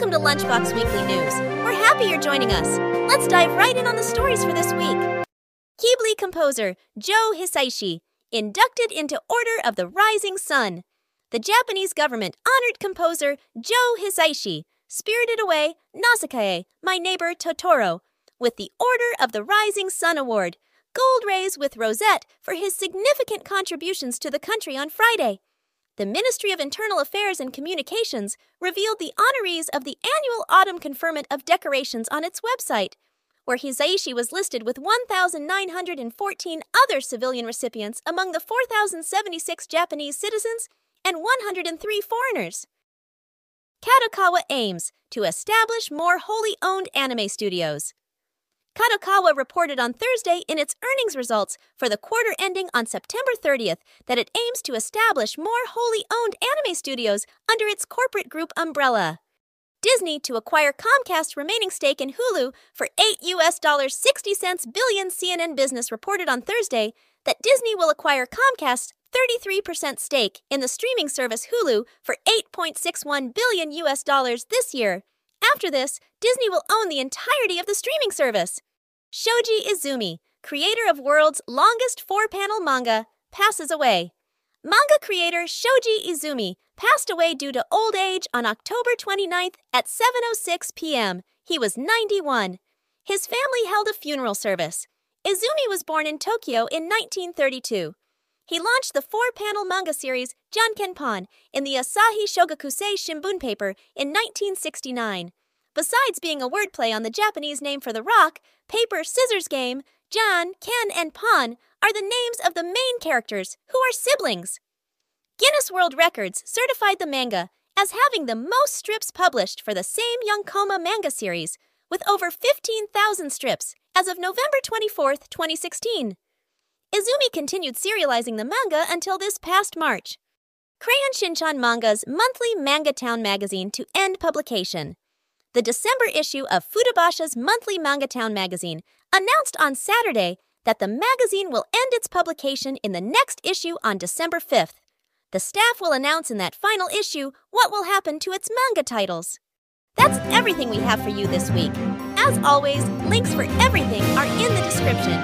Welcome to Lunchbox Weekly News. We're happy you're joining us. Let's dive right in on the stories for this week. Ghibli composer Joe Hisaishi inducted into Order of the Rising Sun. The Japanese government honored composer Joe Hisaishi, Spirited Away, Nausicaa, My Neighbor Totoro, with the Order of the Rising Sun Award, Gold Rays with Rosette for his significant contributions to the country on Friday the Ministry of Internal Affairs and Communications revealed the honorees of the annual Autumn Conferment of Decorations on its website, where Hisaishi was listed with 1,914 other civilian recipients among the 4,076 Japanese citizens and 103 foreigners. Kadokawa aims to establish more wholly owned anime studios. Kadokawa reported on Thursday in its earnings results for the quarter ending on September 30th that it aims to establish more wholly owned anime studios under its corporate group umbrella. Disney to acquire Comcast's remaining stake in Hulu for 8 US dollars 60 cents billion CNN Business reported on Thursday that Disney will acquire Comcast's 33% stake in the streaming service Hulu for 8.61 billion US dollars this year after this, Disney will own the entirety of the streaming service. Shoji Izumi, creator of world's longest four panel manga, passes away. Manga creator Shoji Izumi passed away due to old age on October 29th at 7:06 p.m. He was 91. His family held a funeral service. Izumi was born in Tokyo in 1932. He launched the four-panel manga series Jankenpon in the Asahi Shogakusei Shimbun paper in 1969. Besides being a wordplay on the Japanese name for the rock, paper scissors game, Jan, Ken, and Pon are the names of the main characters, who are siblings. Guinness World Records certified the manga as having the most strips published for the same Yonkoma manga series, with over 15,000 strips as of November 24, 2016. Izumi continued serializing the manga until this past March. Crayon Shinchan Manga's monthly Manga Town magazine to end publication. The December issue of Futabasha's monthly Manga Town magazine announced on Saturday that the magazine will end its publication in the next issue on December 5th. The staff will announce in that final issue what will happen to its manga titles. That's everything we have for you this week. As always, links for everything are in the description.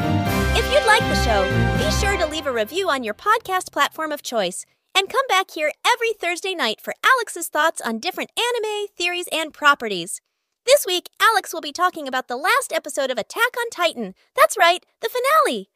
If you'd like the show, be sure to leave a review on your podcast platform of choice and come back here every Thursday night for Alex's thoughts on different anime, theories, and properties. This week, Alex will be talking about the last episode of Attack on Titan. That's right, the finale.